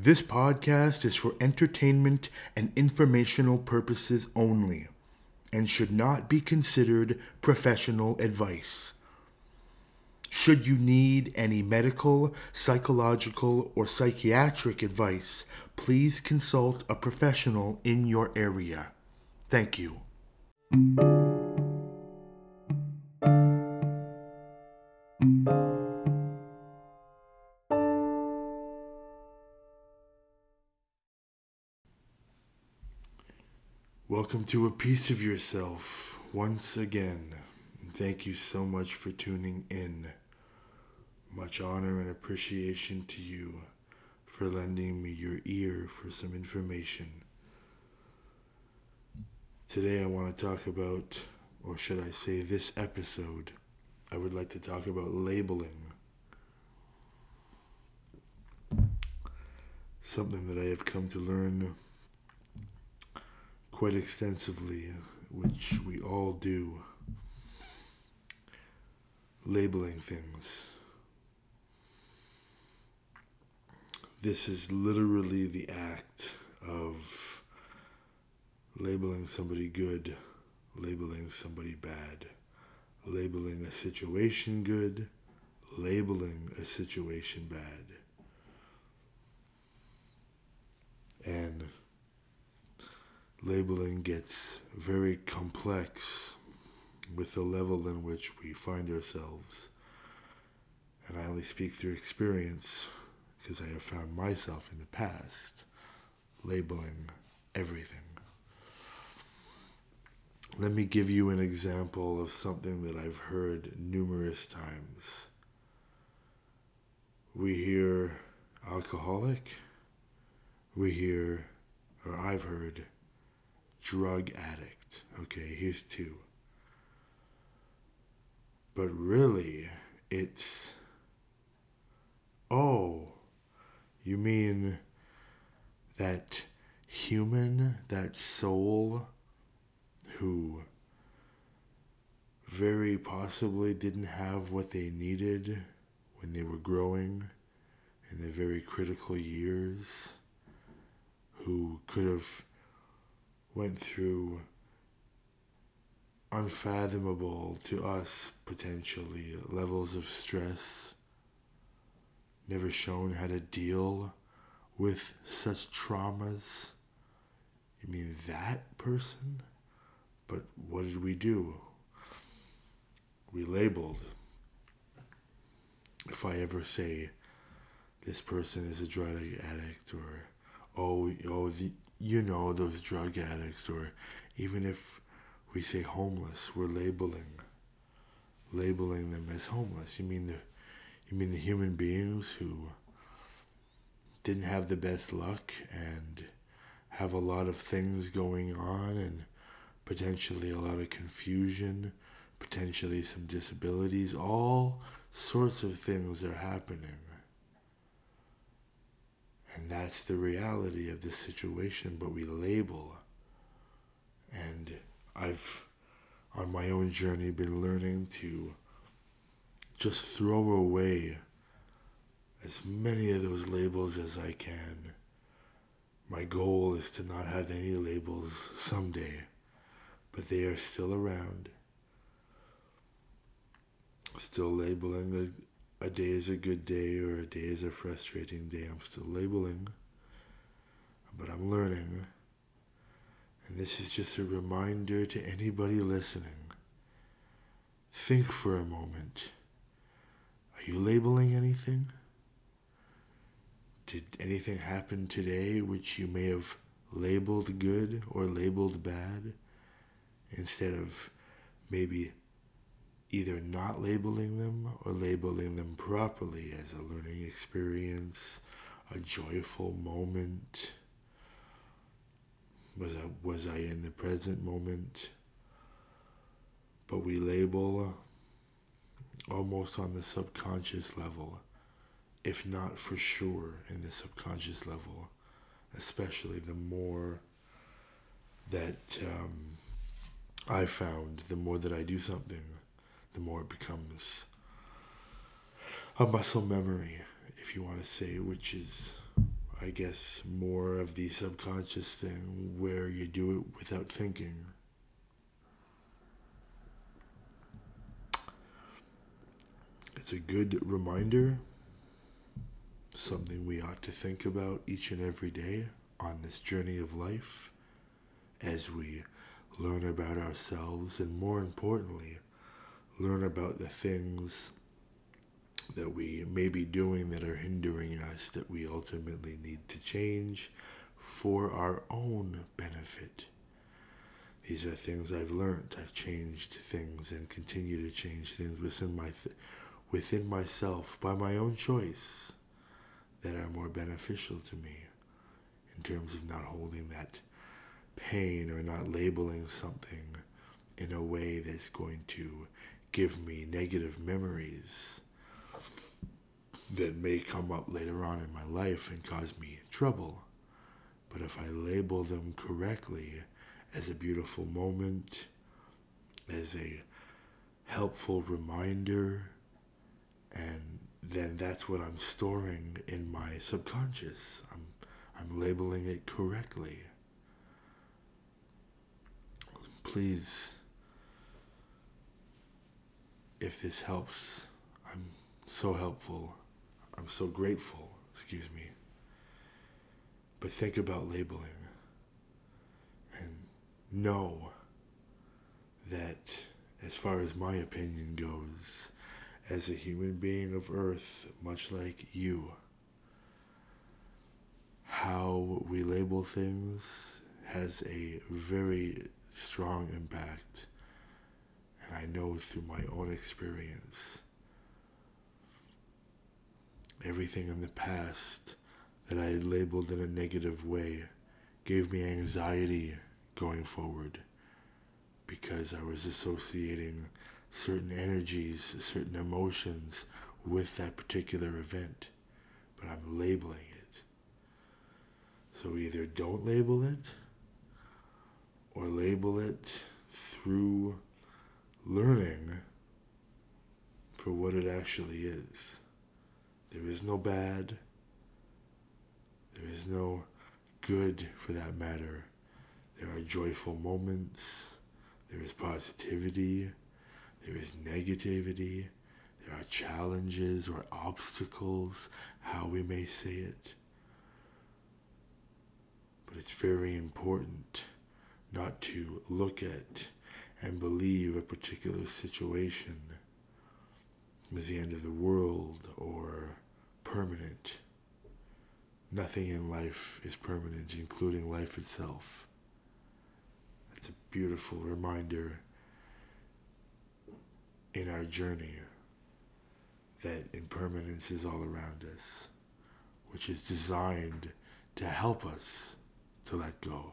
This podcast is for entertainment and informational purposes only and should not be considered professional advice. Should you need any medical, psychological, or psychiatric advice, please consult a professional in your area. Thank you. Welcome to a piece of yourself once again. Thank you so much for tuning in. Much honor and appreciation to you for lending me your ear for some information. Today I want to talk about, or should I say this episode, I would like to talk about labeling. Something that I have come to learn quite extensively, which we all do. Labeling things. This is literally the act of labeling somebody good, labeling somebody bad, labeling a situation good, labeling a situation bad. And labeling gets very complex with the level in which we find ourselves. And I only speak through experience because I have found myself in the past labeling everything. Let me give you an example of something that I've heard numerous times. We hear alcoholic, we hear, or I've heard, drug addict. Okay, here's two. But really, it's, oh, you mean that human, that soul who very possibly didn't have what they needed when they were growing in their very critical years, who could have went through unfathomable to us potentially levels of stress never shown how to deal with such traumas. You mean that person? But what did we do? We labeled. If I ever say this person is a drug addict or oh oh the, you know those drug addicts or even if we say homeless, we're labeling labeling them as homeless. You mean the you mean the human beings who didn't have the best luck and have a lot of things going on and potentially a lot of confusion, potentially some disabilities, all sorts of things are happening. And that's the reality of the situation, but we label. And I've, on my own journey, been learning to just throw away as many of those labels as I can. My goal is to not have any labels someday, but they are still around. Still labeling a, day is a good day or a day is a frustrating day. I'm still labeling, but I'm learning. And this is just a reminder to anybody listening. Think for a moment are you labeling anything? Did anything happen today which you may have labeled good or labeled bad instead of maybe either not labeling them or labeling them properly as a learning experience, a joyful moment? Was I, was I in the present moment? But we label almost on the subconscious level, if not for sure in the subconscious level, especially the more that um, I found, the more that I do something, the more it becomes a muscle memory, if you want to say, which is I guess, more of the subconscious thing where you do it without thinking. It's a good reminder, something we ought to think about each and every day on this journey of life as we learn about ourselves and, more importantly, learn about the things that we may be doing that are hindering us that we ultimately need to change for our own benefit. These are things I've learned. I've changed things and continue to change things within my th- within myself by my own choice that are more beneficial to me in terms of not holding that pain or not labeling something in a way that's going to give me negative memories that may come up later on in my life and cause me trouble. But if I label them correctly as a beautiful moment, as a helpful reminder, and then that's what I'm storing in my subconscious. I'm I'm labeling it correctly. Please if this helps, I'm so helpful. I'm so grateful, excuse me. But think about labeling and know that as far as my opinion goes, as a human being of Earth, much like you, how we label things has a very strong impact. Know through my own experience, everything in the past that I had labeled in a negative way gave me anxiety going forward because I was associating certain energies, certain emotions with that particular event, but I'm labeling it. So either don't label it or label it through learning for what it actually is. There is no bad, there is no good for that matter. There are joyful moments, there is positivity, there is negativity, there are challenges or obstacles, how we may say it. But it's very important not to look at and believe a particular situation is the end of the world or permanent. Nothing in life is permanent, including life itself. That's a beautiful reminder in our journey that impermanence is all around us, which is designed to help us to let go.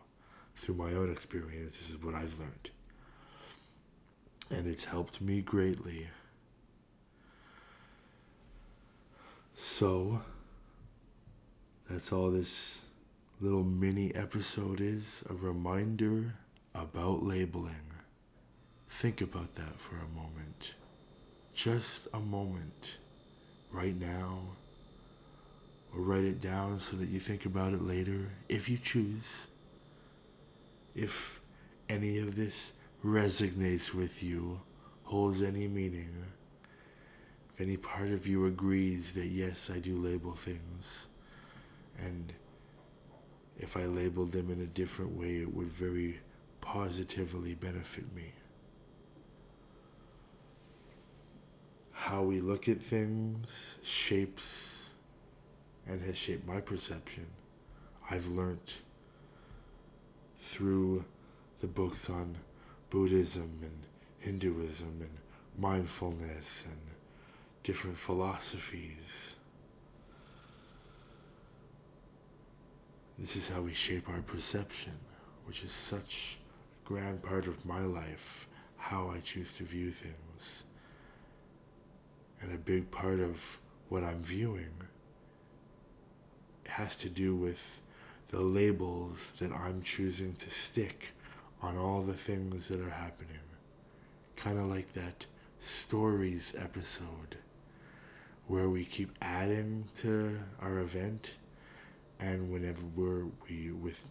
Through my own experience, this is what I've learned. And it's helped me greatly. So, that's all this little mini episode is a reminder about labeling. Think about that for a moment. Just a moment. Right now. Or write it down so that you think about it later, if you choose. If any of this resonates with you, holds any meaning, if any part of you agrees that yes, I do label things, and if I labeled them in a different way, it would very positively benefit me. how we look at things shapes and has shaped my perception. I've learned through the books on Buddhism and Hinduism and mindfulness and different philosophies. This is how we shape our perception, which is such a grand part of my life, how I choose to view things and a big part of what I'm viewing has to do with the labels that I'm choosing to stick on all the things that are happening. Kind of like that stories episode where we keep adding to our event And whenever we're, we with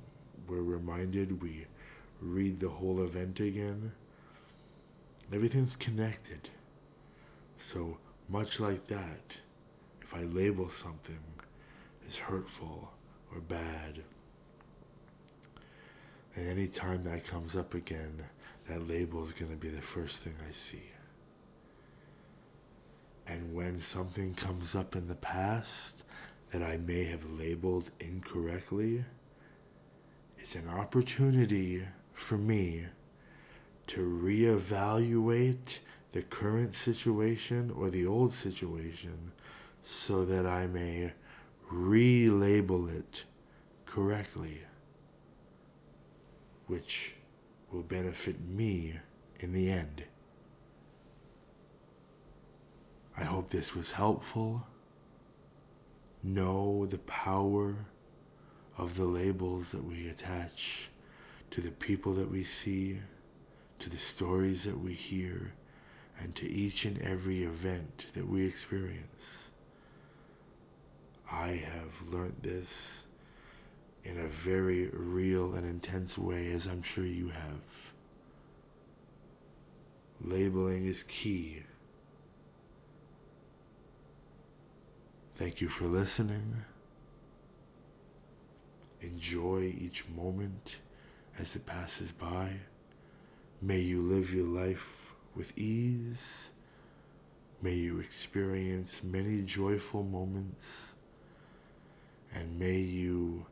we're reminded, we read the whole event again. Everything's connected. So much like that, if I label something as hurtful or bad, and any time that comes up again, that label is going to be the first thing I see. And when something comes up in the past that I may have labeled incorrectly, it's an opportunity for me to reevaluate the current situation or the old situation so that I may relabel it correctly, which will benefit me in the end. I hope this was helpful. Know the power of the labels that we attach to the people that we see, to the stories that we hear, and to each and every event that we experience. I have learned this in a very real and intense way, as I'm sure you have. Labeling is key. Thank you for listening. Enjoy each moment as it passes by. May you live your life with ease. May you experience many joyful moments. And may you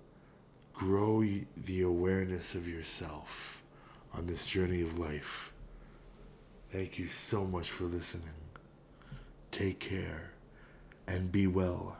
grow the awareness of yourself on this journey of life. Thank you so much for listening. Take care and be well.